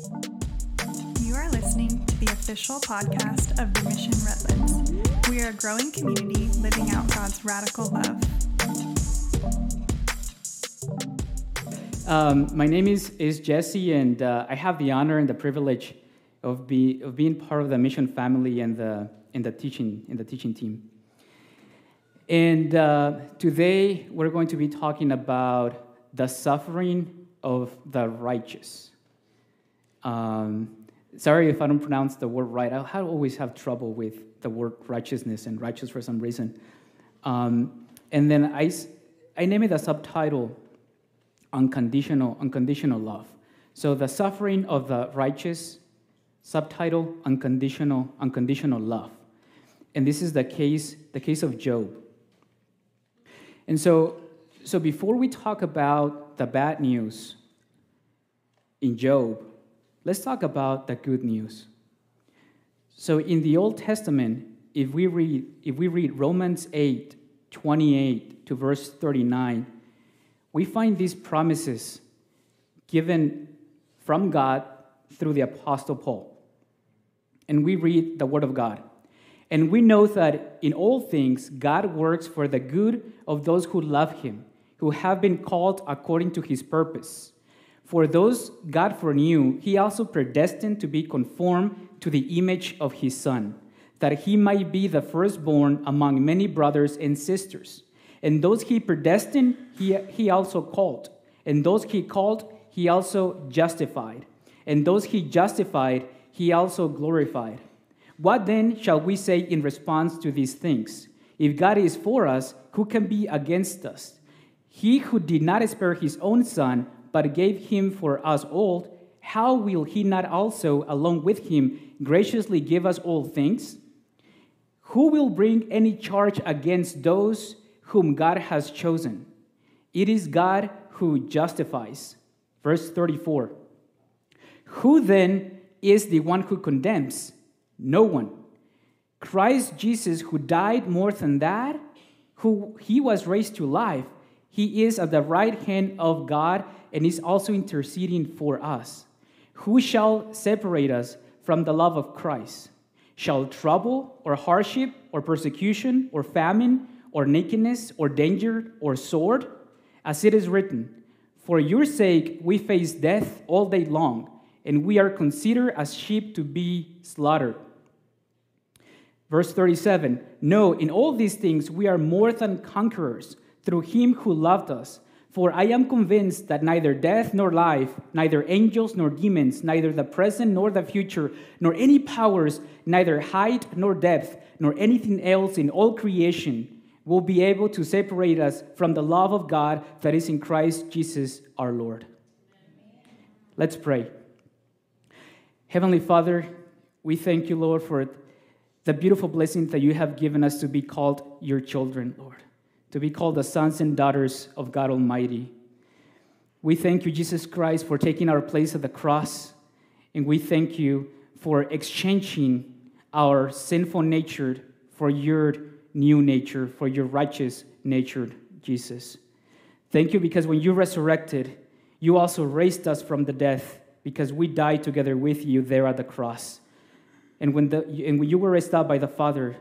You are listening to the official podcast of the Mission Redlands. We are a growing community living out God's radical love. Um, my name is, is Jesse, and uh, I have the honor and the privilege of, be, of being part of the mission family and the, and the, teaching, and the teaching team. And uh, today we're going to be talking about the suffering of the righteous. Um, sorry if I don't pronounce the word right. I always have trouble with the word righteousness and righteous for some reason. Um, and then I, I name it a subtitle unconditional, unconditional love. So the suffering of the righteous, subtitle unconditional, unconditional love. And this is the case, the case of Job. And so, so before we talk about the bad news in Job, let's talk about the good news. So in the Old Testament, if we read, if we read Romans 8, 28 to verse 39, we find these promises given from God through the Apostle Paul. And we read the Word of God. And we know that in all things, God works for the good of those who love him, who have been called according to his purpose. For those God foreknew, he also predestined to be conformed to the image of his Son, that he might be the firstborn among many brothers and sisters. And those he predestined, he, he also called. And those he called, he also justified. And those he justified, he also glorified. What then shall we say in response to these things? If God is for us, who can be against us? He who did not spare his own son, but gave him for us all, how will he not also, along with him, graciously give us all things? Who will bring any charge against those whom God has chosen? It is God who justifies. Verse 34 Who then is the one who condemns? No one. Christ Jesus, who died more than that, who he was raised to life, he is at the right hand of God and is also interceding for us. Who shall separate us from the love of Christ? Shall trouble or hardship or persecution or famine or nakedness or danger or sword? As it is written, For your sake we face death all day long, and we are considered as sheep to be slaughtered. Verse 37 No, in all these things we are more than conquerors through him who loved us. For I am convinced that neither death nor life, neither angels nor demons, neither the present nor the future, nor any powers, neither height nor depth, nor anything else in all creation will be able to separate us from the love of God that is in Christ Jesus our Lord. Let's pray. Heavenly Father, we thank you, Lord, for the beautiful blessing that you have given us to be called your children, Lord, to be called the sons and daughters of God Almighty. We thank you, Jesus Christ, for taking our place at the cross, and we thank you for exchanging our sinful nature for your new nature, for your righteous nature, Jesus. Thank you because when you resurrected, you also raised us from the death because we died together with you there at the cross. And when, the, and when you were raised up by the Father,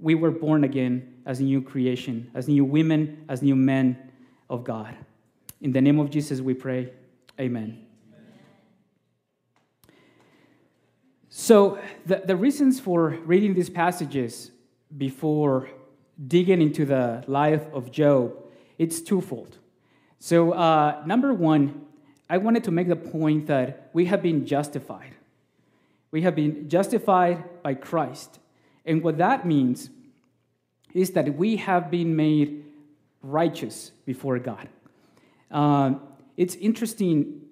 we were born again as a new creation, as new women, as new men of God. In the name of Jesus, we pray. Amen. So, the, the reasons for reading these passages before digging into the life of Job, it's twofold. So, uh, number one, I wanted to make the point that we have been justified. We have been justified by Christ. And what that means is that we have been made righteous before God. Uh, it's interesting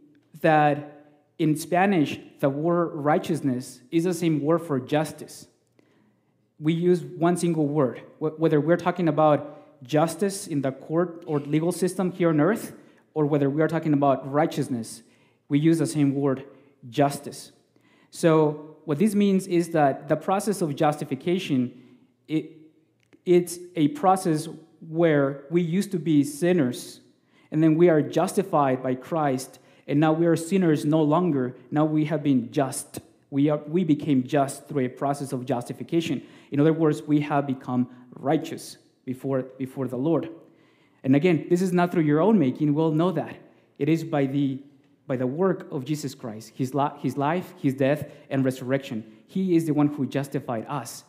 that in Spanish, the word righteousness is the same word for justice. We use one single word, whether we're talking about justice in the court or legal system here on earth, or whether we are talking about righteousness, we use the same word, justice. So, what this means is that the process of justification, it, it's a process where we used to be sinners, and then we are justified by Christ, And now we are sinners no longer. Now we have been just. We, are, we became just through a process of justification. In other words, we have become righteous before, before the Lord. And again, this is not through your own making. We'll know that. It is by the, by the work of Jesus Christ, his, his life, his death, and resurrection. He is the one who justified us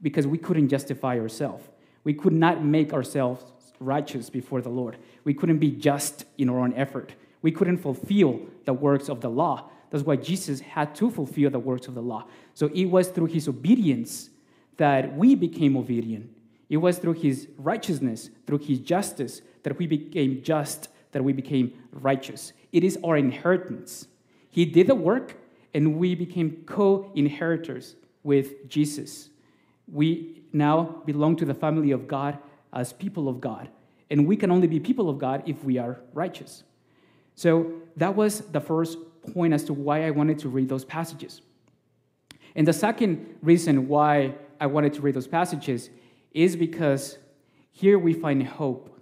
because we couldn't justify ourselves. We could not make ourselves righteous before the Lord. We couldn't be just in our own effort. We couldn't fulfill the works of the law. That's why Jesus had to fulfill the works of the law. So it was through his obedience that we became obedient. It was through his righteousness, through his justice, that we became just, that we became righteous. It is our inheritance. He did the work, and we became co inheritors with Jesus. We now belong to the family of God as people of God. And we can only be people of God if we are righteous. So that was the first point as to why I wanted to read those passages. And the second reason why I wanted to read those passages is because here we find hope.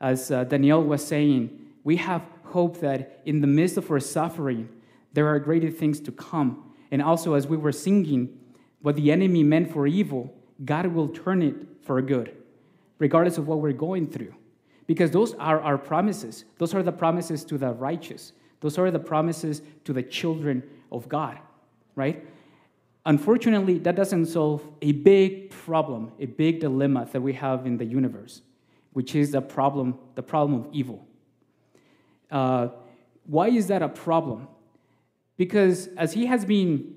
As uh, Danielle was saying, we have hope that in the midst of our suffering, there are greater things to come. And also, as we were singing, what the enemy meant for evil, God will turn it for good, regardless of what we're going through. Because those are our promises. Those are the promises to the righteous. Those are the promises to the children of God, right? Unfortunately, that doesn't solve a big problem, a big dilemma that we have in the universe, which is the problem, the problem of evil. Uh, why is that a problem? Because as he has been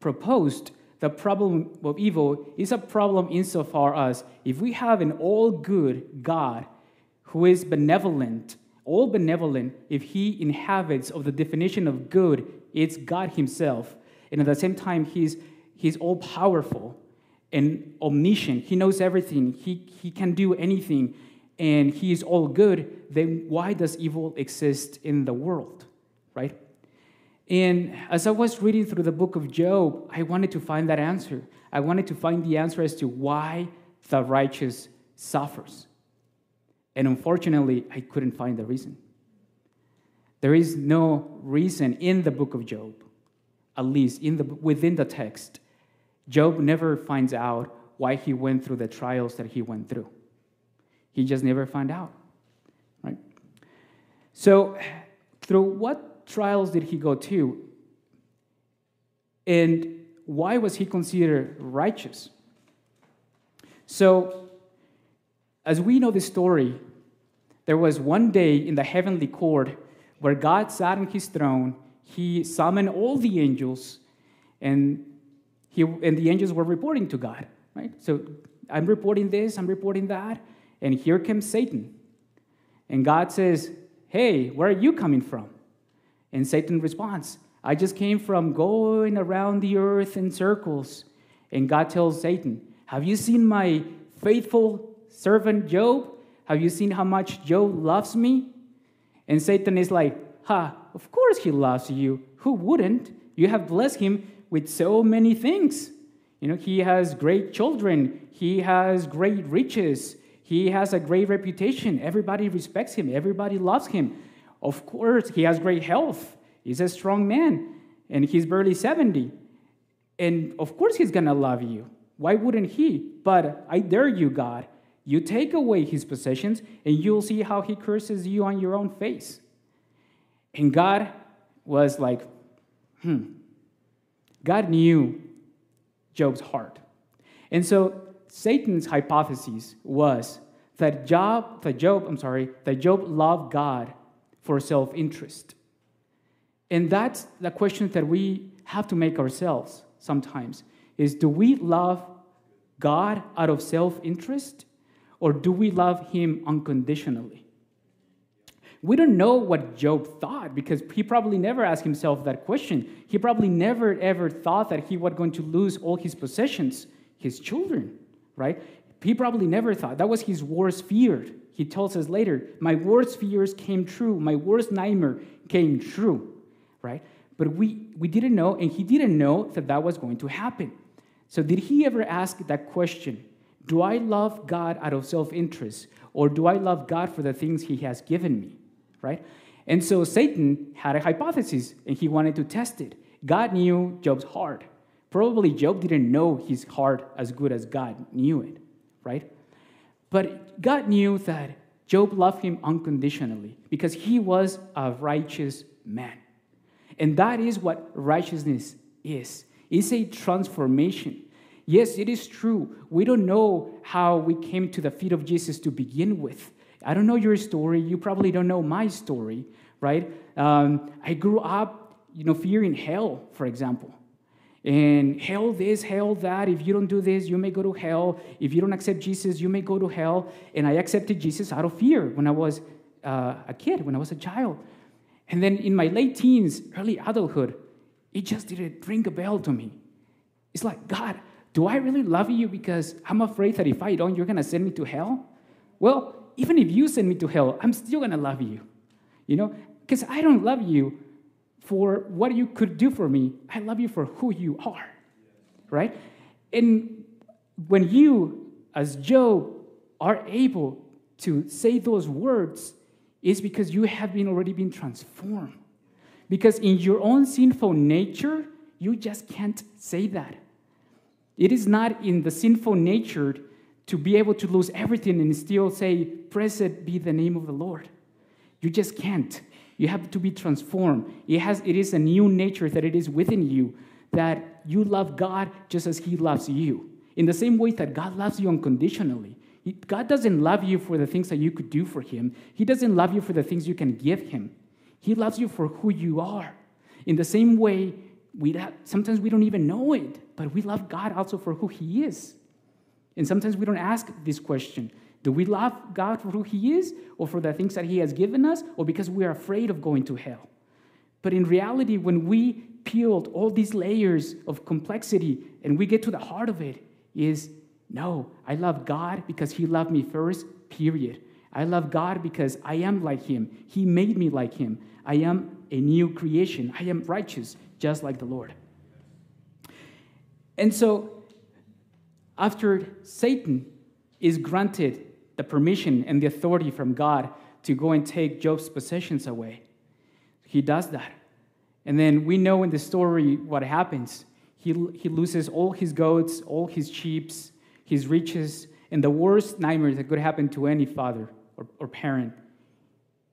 proposed, the problem of evil is a problem insofar as if we have an all good God who is benevolent, all benevolent, if he inhabits of the definition of good, it's God himself. And at the same time, he's, he's all powerful and omniscient. He knows everything, he, he can do anything, and he is all good. Then why does evil exist in the world, right? And as I was reading through the book of Job, I wanted to find that answer. I wanted to find the answer as to why the righteous suffers. And unfortunately, I couldn't find the reason. There is no reason in the book of Job, at least in the, within the text. Job never finds out why he went through the trials that he went through. He just never found out, right? So, through what trials did he go to? And why was he considered righteous? So, as we know the story, there was one day in the heavenly court where God sat on his throne. He summoned all the angels, and, he, and the angels were reporting to God, right? So, I'm reporting this, I'm reporting that, and here comes Satan. And God says, Hey, where are you coming from? And Satan responds, I just came from going around the earth in circles. And God tells Satan, Have you seen my faithful servant Job? Have you seen how much Job loves me? And Satan is like, Ha, of course he loves you. Who wouldn't? You have blessed him with so many things. You know, he has great children, he has great riches, he has a great reputation. Everybody respects him, everybody loves him. Of course, he has great health. He's a strong man, and he's barely 70. And of course, he's going to love you. Why wouldn't he? But I dare you, God. You take away his possessions, and you'll see how he curses you on your own face. And God was like, hmm. God knew Job's heart. And so Satan's hypothesis was that Job, that Job, I'm sorry, that Job loved God for self interest. And that's the question that we have to make ourselves sometimes is do we love God out of self interest or do we love him unconditionally? We don't know what Job thought because he probably never asked himself that question. He probably never ever thought that he was going to lose all his possessions, his children, right? He probably never thought. That was his worst fear. He tells us later, My worst fears came true. My worst nightmare came true, right? But we, we didn't know, and he didn't know that that was going to happen. So, did he ever ask that question? Do I love God out of self interest, or do I love God for the things he has given me, right? And so Satan had a hypothesis and he wanted to test it. God knew Job's heart. Probably Job didn't know his heart as good as God knew it, right? But God knew that Job loved him unconditionally because he was a righteous man. And that is what righteousness is it's a transformation. Yes, it is true. We don't know how we came to the feet of Jesus to begin with. I don't know your story. You probably don't know my story, right? Um, I grew up, you know, fearing hell, for example. And hell this, hell that. If you don't do this, you may go to hell. If you don't accept Jesus, you may go to hell. And I accepted Jesus out of fear when I was uh, a kid, when I was a child. And then in my late teens, early adulthood, it just didn't ring a bell to me. It's like, God, do I really love you because I'm afraid that if I don't, you're going to send me to hell? Well, even if you send me to hell, I'm still going to love you. You know, because I don't love you for what you could do for me. I love you for who you are, right? And when you, as Job, are able to say those words, is because you have been already been transformed. Because in your own sinful nature, you just can't say that. It is not in the sinful nature to be able to lose everything and still say, Blessed be the name of the Lord. You just can't. You have to be transformed. It, has, it is a new nature that it is within you that you love God just as He loves you. In the same way that God loves you unconditionally. God doesn't love you for the things that you could do for Him, He doesn't love you for the things you can give Him. He loves you for who you are. In the same way, we sometimes we don't even know it, but we love God also for who He is. And sometimes we don't ask this question Do we love God for who He is, or for the things that He has given us, or because we are afraid of going to hell? But in reality, when we peeled all these layers of complexity and we get to the heart of it, is no, I love God because He loved me first, period. I love God because I am like Him. He made me like Him. I am a new creation. I am righteous, just like the Lord. And so, after Satan is granted the permission and the authority from God to go and take Job's possessions away, he does that. And then we know in the story what happens. He, he loses all his goats, all his sheep, his riches, and the worst nightmare that could happen to any father or, or parent.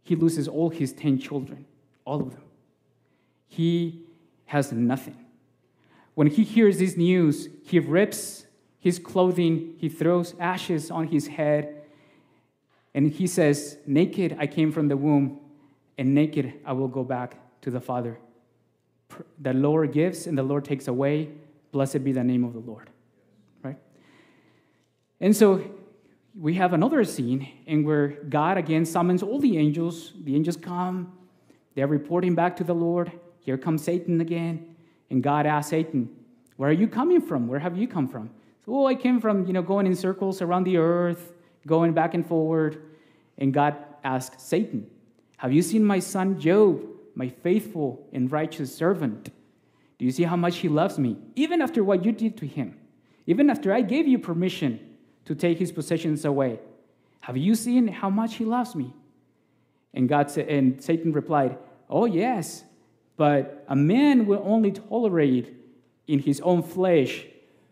He loses all his 10 children, all of them. He has nothing. When he hears this news, he rips his clothing, he throws ashes on his head, and he says, Naked I came from the womb, and naked I will go back to the Father. The Lord gives and the Lord takes away. Blessed be the name of the Lord. Right? And so we have another scene in where God again summons all the angels. The angels come, they're reporting back to the Lord. Here comes Satan again. And God asks Satan, Where are you coming from? Where have you come from? So, oh, I came from, you know, going in circles around the earth, going back and forward. And God asked Satan, Have you seen my son Job, my faithful and righteous servant? Do you see how much he loves me? Even after what you did to him, even after I gave you permission to take his possessions away. Have you seen how much he loves me? And God said, and Satan replied, Oh, yes, but a man will only tolerate in his own flesh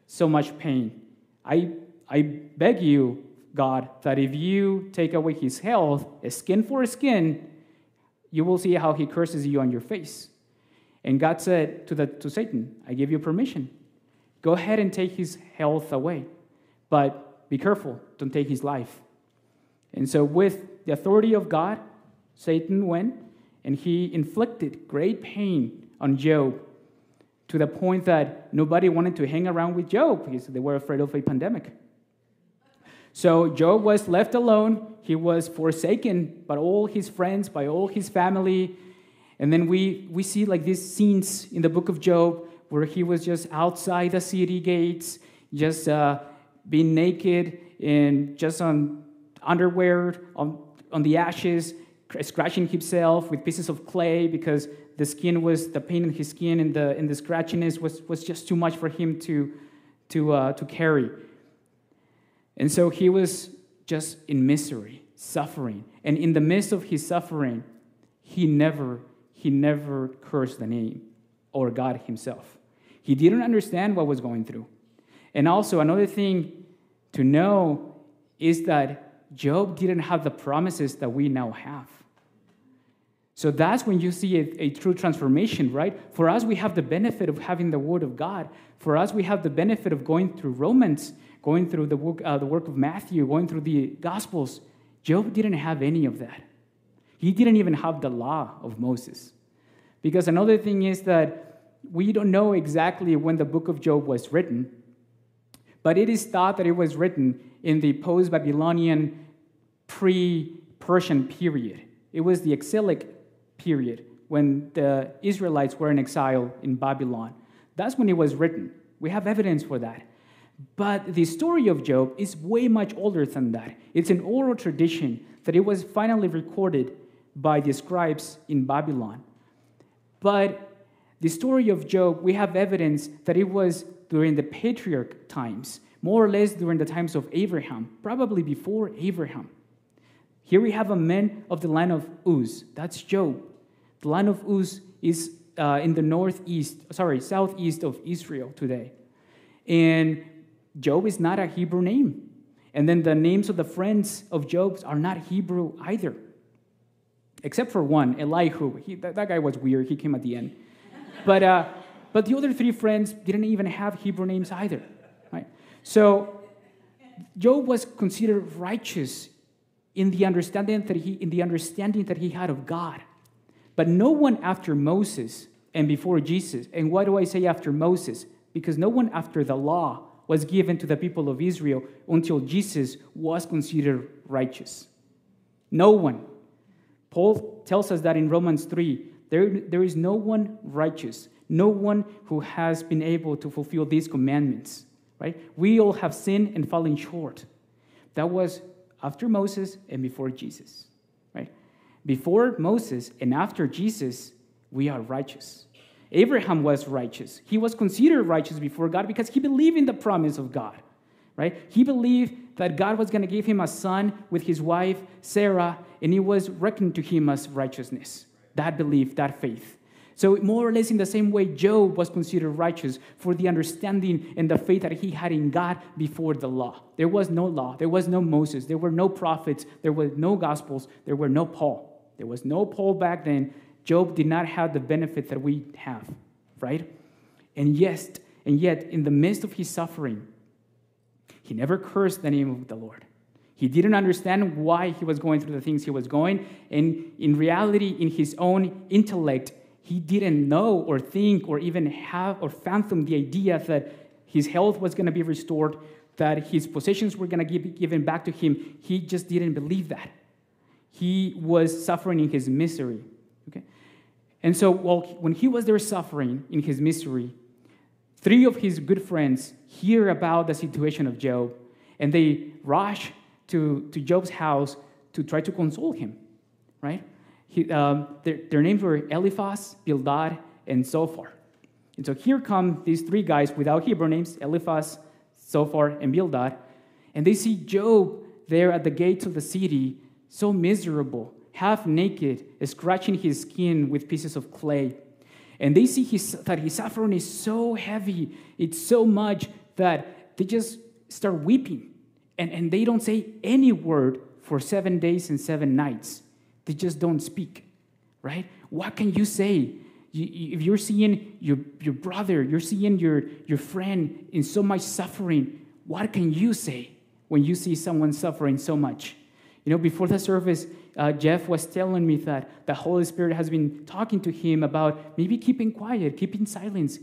so much pain. I, I beg you, God, that if you take away his health, skin for skin, you will see how he curses you on your face. And God said to, the, to Satan, I give you permission. Go ahead and take his health away. But be careful, don't take his life. And so, with the authority of God, Satan went and he inflicted great pain on Job to the point that nobody wanted to hang around with Job because they were afraid of a pandemic. So Job was left alone. He was forsaken by all his friends, by all his family. And then we, we see like these scenes in the book of Job where he was just outside the city gates, just uh, being naked and just on underwear on, on the ashes, scratching himself with pieces of clay because the skin was the pain in his skin and the and the scratchiness was, was just too much for him to to uh, to carry. And so he was just in misery, suffering, and in the midst of his suffering, he never, he never cursed the name or God himself. He didn't understand what was going through. And also, another thing to know is that Job didn't have the promises that we now have. So that's when you see a, a, true transformation, right? For us, we have the benefit of having the Word of God. For us, we have the benefit of going through Romans, going through the work, uh, the work of Matthew, going through the Gospels. Job didn't have any of that. He didn't even have the law of Moses. Because another thing is that we don't know exactly when the book of Job was written, but it is thought that it was written in the post Babylonian pre Persian period. It was the exilic period when the Israelites were in exile in Babylon. That's when it was written. We have evidence for that. But the story of Job is way much older than that. It's an oral tradition that it was finally recorded by the scribes in Babylon. But the story of Job, we have evidence that it was during the patriarch times, more or less during the times of Abraham, probably before Abraham. Here we have a man of the land of Uz. That's Job. The land of Uz is uh, in the northeast, sorry, southeast of Israel today. And Job is not a Hebrew name. And then the names of the friends of Job are not Hebrew either. Except for one, Elihu. He, that, that, guy was weird. He came at the end. but, uh, but the other three friends didn't even have Hebrew names either. Right? So Job was considered righteous in the understanding that he in the understanding that he had of God. But no one after Moses and before Jesus. And why do I say after Moses? Because no one after the law was given to the people of Israel until Jesus was considered righteous. No one. Paul tells us that in Romans 3 there, there is no one righteous, no one who has been able to fulfill these commandments. Right? We all have sinned and fallen short. That was after Moses and before Jesus, right? Before Moses and after Jesus, we are righteous. Abraham was righteous. He was considered righteous before God because he believed in the promise of God, right? He believed that God was going to give him a son with his wife, Sarah, and it was reckoned to him as righteousness. That belief, that faith. So, more or less in the same way, Job was considered righteous for the understanding and the faith that he had in God before the law. There was no law, there was no Moses, there were no prophets, there were no gospels, there were no Paul. There was no Paul back then. Job did not have the benefit that we have, right? And yes, and yet, in the midst of his suffering, he never cursed the name of the Lord. He didn't understand why he was going through the things he was going. And in reality, in his own intellect, he didn't know or think or even have or fathom the idea that his health was going to be restored, that his possessions were going to be given back to him. He just didn't believe that. He was suffering in his misery. Okay? And so while, when he was there suffering in his misery, three of his good friends hear about the situation of Job and they rush to, to Job's house to try to console him, right? He, um, their, their, names were Eliphaz, Bildad, and Zophar. And so here come these three guys without Hebrew names Eliphaz, Zophar, and Bildad. And they see Job there at the gates of the city, so miserable, half naked, scratching his skin with pieces of clay. And they see his, that his suffering is so heavy, it's so much that they just start weeping. And, and they don't say any word for seven days and seven nights. They just don't speak, right? What can you say? if you're seeing your, your brother, you're seeing your, your friend in so much suffering, what can you say when you see someone suffering so much? You know, before the service, uh, Jeff was telling me that the Holy Spirit has been talking to him about maybe keeping quiet, keeping silence,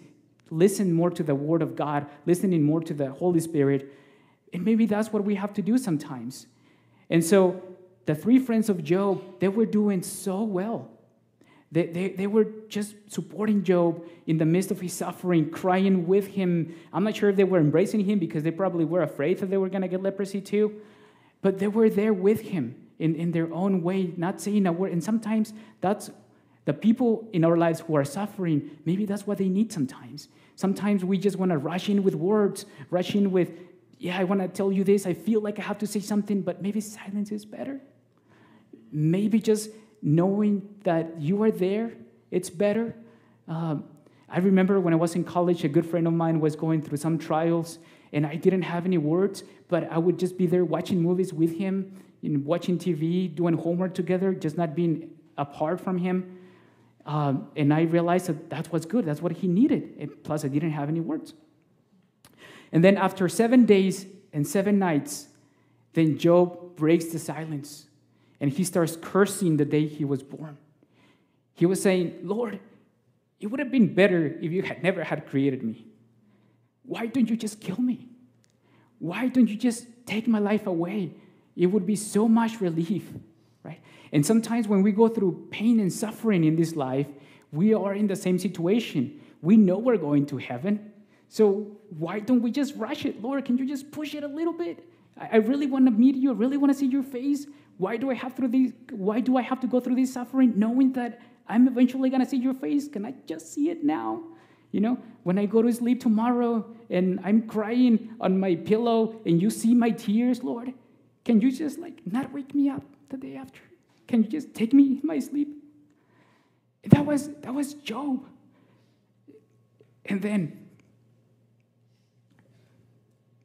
listen more to the Word of God, listening more to the Holy Spirit. And maybe that's what we have to do sometimes. And so the three friends of Job, they were doing so well. They, they, they were just supporting Job in the midst of his suffering, crying with him. I'm not sure if they were embracing him because they probably were afraid that they were going to get leprosy too. But they were there with him in, in their own way, not saying a word. And sometimes that's the people in our lives who are suffering, maybe that's what they need sometimes. Sometimes we just want to rush in with words, rush in with, yeah, I want to tell you this. I feel like I have to say something, but maybe silence is better maybe just knowing that you are there, it's better. Um, I remember when I was in college, a good friend of mine was going through some trials, and I didn't have any words, but I would just be there watching movies with him, you know, watching TV, doing homework together, just not being apart from him. Um, and I realized that that's what's good. That's what he needed. And plus, I didn't have any words. And then after seven days and seven nights, then Job breaks the silence and he starts cursing the day he was born. He was saying, Lord, it would have been better if you had never had created me. Why don't you just kill me? Why don't you just take my life away? It would be so much relief, right? And sometimes when we go through pain and suffering in this life, we are in the same situation. We know we're going to heaven. So why don't we just rush it? Lord, can you just push it a little bit? I really want to meet you. I really want to see your face. Why do I have through these? Why do I have to go through this suffering, knowing that I'm eventually gonna see your face? Can I just see it now? You know, when I go to sleep tomorrow and I'm crying on my pillow and you see my tears, Lord, can you just like not wake me up the day after? Can you just take me in my sleep? That was that was Job. And then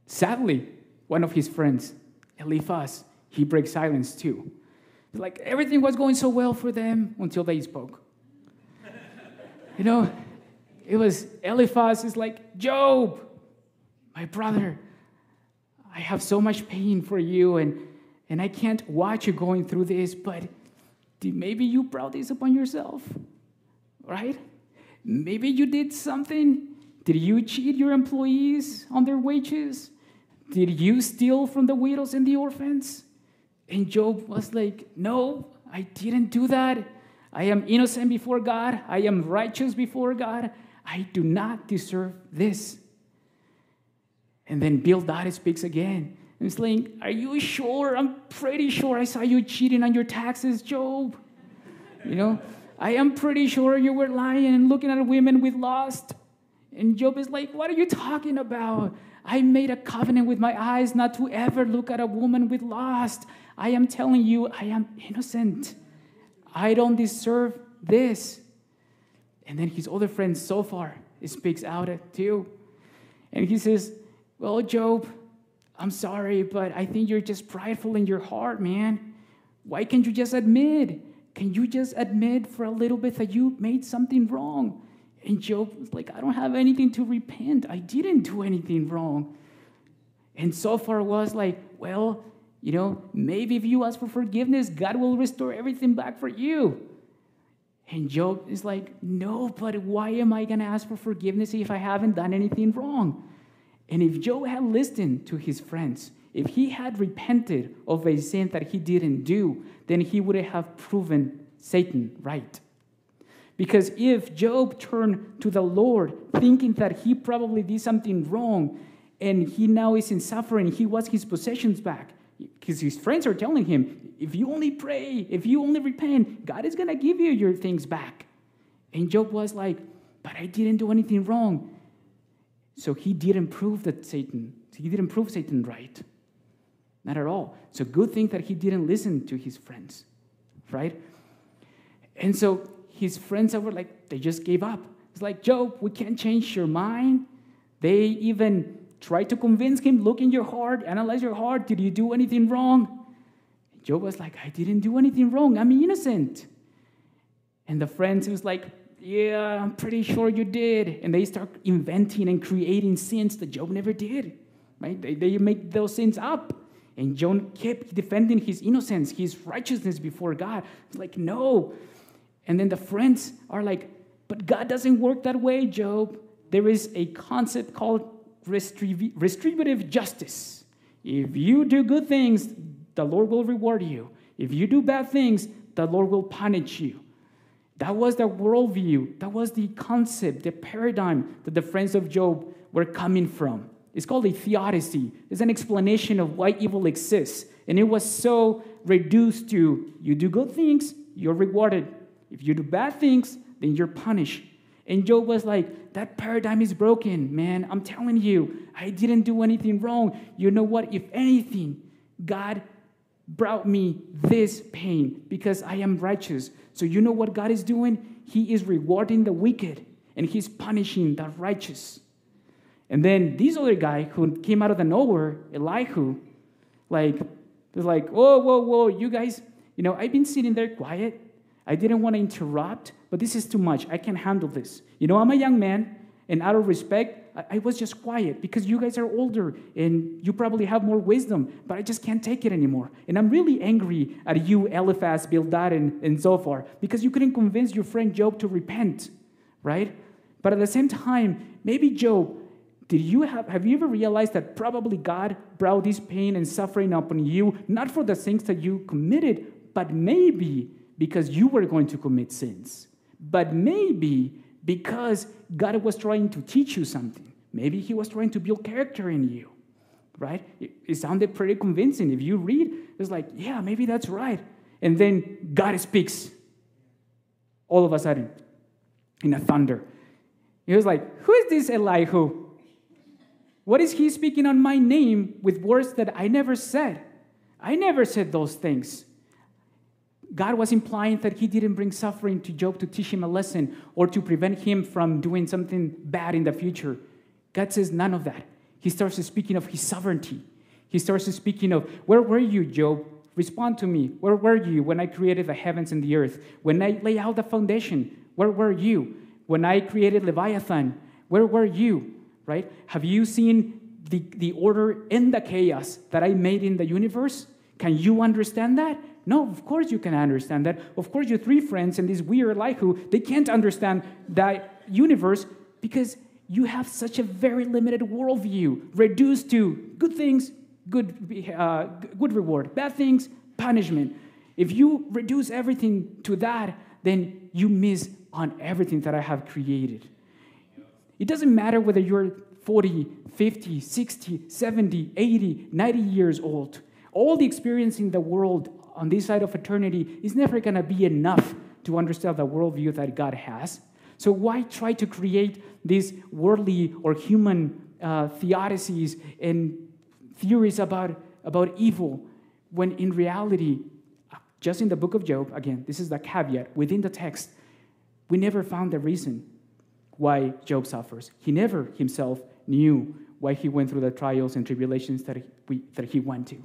sadly, one of his friends, Eliphaz, he breaks silence too. Like everything was going so well for them until they spoke. you know, it was Eliphaz is like, Job, my brother, I have so much pain for you and, and I can't watch you going through this, but maybe you brought this upon yourself, right? Maybe you did something. Did you cheat your employees on their wages? Did you steal from the widows and the orphans? And Job was like, No, I didn't do that. I am innocent before God. I am righteous before God. I do not deserve this. And then Bildad speaks again. And it's like, Are you sure? I'm pretty sure I saw you cheating on your taxes, Job. You know, I am pretty sure you were lying and looking at women with lust. And Job is like, What are you talking about? I made a covenant with my eyes not to ever look at a woman with lust. I am telling you, I am innocent. I don't deserve this. And then his other friend Zophar, speaks out too. And he says, Well, Job, I'm sorry, but I think you're just prideful in your heart, man. Why can't you just admit? Can you just admit for a little bit that you made something wrong? And Job was like, I don't have anything to repent. I didn't do anything wrong. And Zophar was like, Well, you know, maybe if you ask for forgiveness, God will restore everything back for you. And Job is like, No, but why am I going to ask for forgiveness if I haven't done anything wrong? And if Job had listened to his friends, if he had repented of a sin that he didn't do, then he would have proven Satan right. Because if Job turned to the Lord thinking that he probably did something wrong and he now is in suffering, he wants his possessions back, because his friends are telling him, if you only pray, if you only repent, God is going to give you your things back. And Job was like, but I didn't do anything wrong. So he didn't prove that Satan, he didn't prove Satan right. Not at all. So good thing that he didn't listen to his friends, right? And so his friends were like, they just gave up. It's like, Job, we can't change your mind. They even Try to convince him, look in your heart, analyze your heart. Did you do anything wrong? Job was like, I didn't do anything wrong. I'm innocent. And the friends was like, Yeah, I'm pretty sure you did. And they start inventing and creating sins that Job never did. Right? They, they make those sins up. And Job kept defending his innocence, his righteousness before God. It's like, no. And then the friends are like, but God doesn't work that way, Job. There is a concept called retributive justice. If you do good things, the Lord will reward you. If you do bad things, the Lord will punish you. That was the worldview. That was the concept, the paradigm that the friends of Job were coming from. It's called a theodicy. It's an explanation of why evil exists. And it was so reduced to you do good things, you're rewarded. If you do bad things, then you're punished. And Job was like, That paradigm is broken, man. I'm telling you, I didn't do anything wrong. You know what? If anything, God brought me this pain because I am righteous. So, you know what God is doing? He is rewarding the wicked and He's punishing the righteous. And then this other guy who came out of the nowhere, Elihu, like, was like, whoa, whoa, whoa, you guys, you know, I've been sitting there quiet. I didn't want to interrupt, but this is too much. I can't handle this. You know, I'm a young man, and out of respect, I, I was just quiet because you guys are older and you probably have more wisdom, but I just can't take it anymore. And I'm really angry at you, Eliphaz, Bildad, and, and Zophar, because you couldn't convince your friend Job to repent, right? But at the same time, maybe Job, did you have, have you ever realized that probably God brought this pain and suffering upon you, not for the things that you committed, but maybe because you were going to commit sins, but maybe because God was trying to teach you something. Maybe He was trying to build character in you, right? It, it sounded pretty convincing. If you read, it's like, yeah, maybe that's right. And then God speaks all of a sudden in a thunder. He was like, Who is this Elihu? What is he speaking on my name with words that I never said? I never said those things. God was implying that He didn't bring suffering to Job to teach him a lesson or to prevent him from doing something bad in the future. God says none of that. He starts speaking of His sovereignty. He starts speaking of, Where were you, Job? Respond to me. Where were you when I created the heavens and the earth? When I lay out the foundation, where were you? When I created Leviathan, where were you? Right? Have you seen the, the order in the chaos that I made in the universe? Can you understand that? No, of course you can understand that. Of course, your three friends and this weird Elihu, they can't understand that universe because you have such a very limited worldview, reduced to good things, good, uh, good reward, bad things, punishment. If you reduce everything to that, then you miss on everything that I have created. It doesn't matter whether you're 40, 50, 60, 70, 80, 90 years old. All the experience in the world on this side of eternity is never going to be enough to understand the worldview that God has. So why try to create these worldly or human uh, theodicies and theories about, about evil when in reality, just in the book of Job, again, this is the caveat within the text, we never found the reason why Job suffers. He never himself knew why he went through the trials and tribulations that he, that he went to.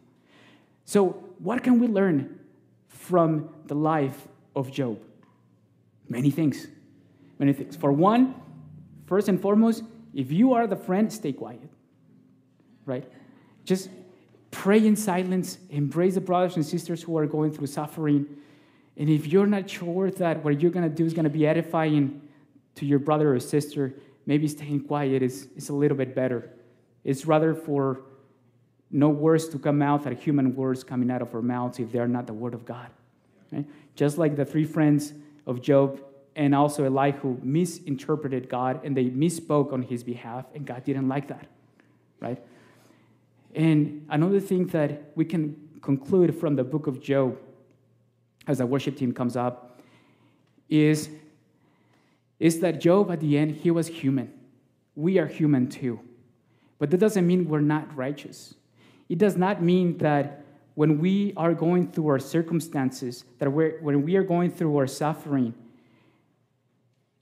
So, what can we learn from the life of Job? Many things. Many things. For one, first and foremost, if you are the friend, stay quiet. Right? Just pray in silence, embrace the brothers and sisters who are going through suffering. And if you're not sure that what you're going to do is going to be edifying to your brother or sister, maybe staying quiet is, is a little bit better. It's rather for no words to come out that human words coming out of our mouths if they're not the word of God. Right? Just like the three friends of Job and also Elihu misinterpreted God and they misspoke on his behalf, and God didn't like that. Right? And another thing that we can conclude from the book of Job as the worship team comes up is, is that Job at the end, he was human. We are human too. But that doesn't mean we're not righteous. It does not mean that when we are going through our circumstances, that when we are going through our suffering,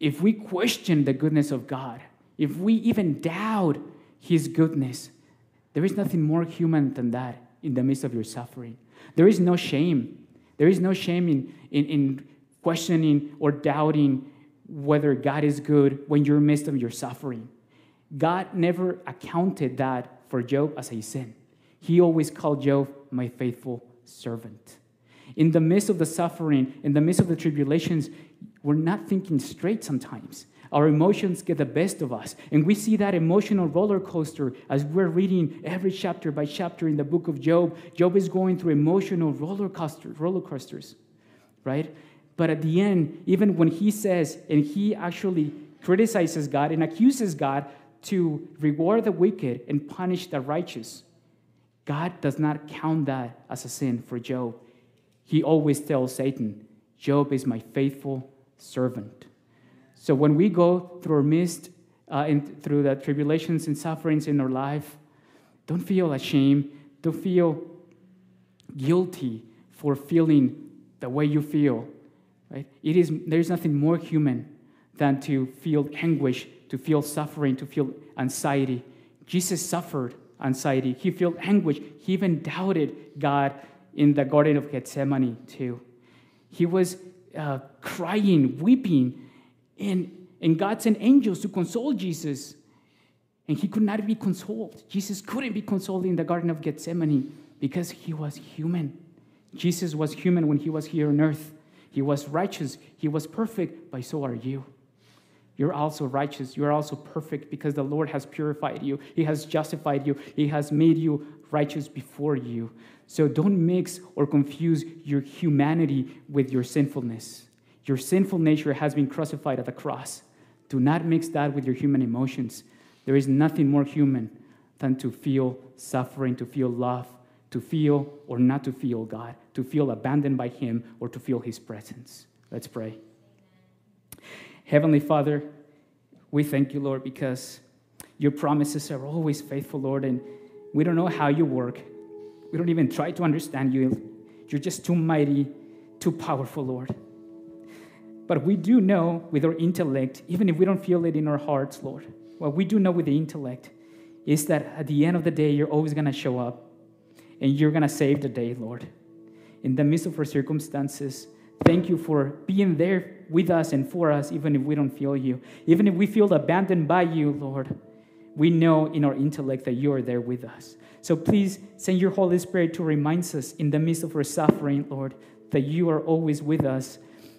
if we question the goodness of God, if we even doubt His goodness, there is nothing more human than that in the midst of your suffering. There is no shame. There is no shame in, in, in questioning or doubting whether God is good when you're in the midst of your suffering. God never accounted that for Job as a sin. He always called Job my faithful servant. In the midst of the suffering, in the midst of the tribulations, we're not thinking straight sometimes. Our emotions get the best of us. And we see that emotional roller coaster as we're reading every chapter by chapter in the book of Job. Job is going through emotional roller coasters, roller coasters, right? But at the end, even when he says, and he actually criticizes God and accuses God to reward the wicked and punish the righteous, God does not count that as a sin for Job. He always tells Satan, Job is my faithful servant. So when we go through our midst, uh, and through the tribulations and sufferings in our life, don't feel ashamed. Don't feel guilty for feeling the way you feel. Right? It is, there's nothing more human than to feel anguish, to feel suffering, to feel anxiety. Jesus suffered anxiety. He felt anguish. He even doubted God in the Garden of Gethsemane, too. He was uh, crying, weeping, and, and God sent angels to console Jesus. And he could not be consoled. Jesus couldn't be consoled in the Garden of Gethsemane because he was human. Jesus was human when he was here on earth. He was righteous, he was perfect, but so are you. You're also righteous. You're also perfect because the Lord has purified you. He has justified you. He has made you righteous before you. So don't mix or confuse your humanity with your sinfulness. Your sinful nature has been crucified at the cross. Do not mix that with your human emotions. There is nothing more human than to feel suffering, to feel love, to feel or not to feel God, to feel abandoned by Him, or to feel His presence. Let's pray. Heavenly Father, we thank you, Lord, because your promises are always faithful, Lord, and we don't know how you work. We don't even try to understand you. You're just too mighty, too powerful, Lord. But we do know with our intellect, even if we don't feel it in our hearts, Lord, what we do know with the intellect is that at the end of the day, you're always going to show up and you're going to save the day, Lord. In the midst of our circumstances, thank you for being there with us and for us, even if we don't feel you. Even if we feel abandoned by you, Lord, we know in our intellect that you are there with us. So please send your Holy Spirit to remind us in the midst of our suffering, Lord, that you are always with us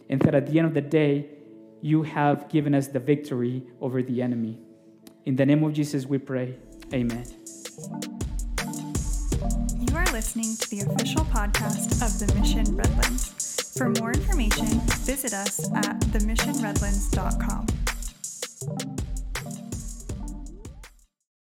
and that at the end of the day, you have given us the victory over the enemy. In the name of Jesus, we pray. Amen. You are listening to the official podcast of the Mission Redlands. For more information, visit us at themissionredlands.com.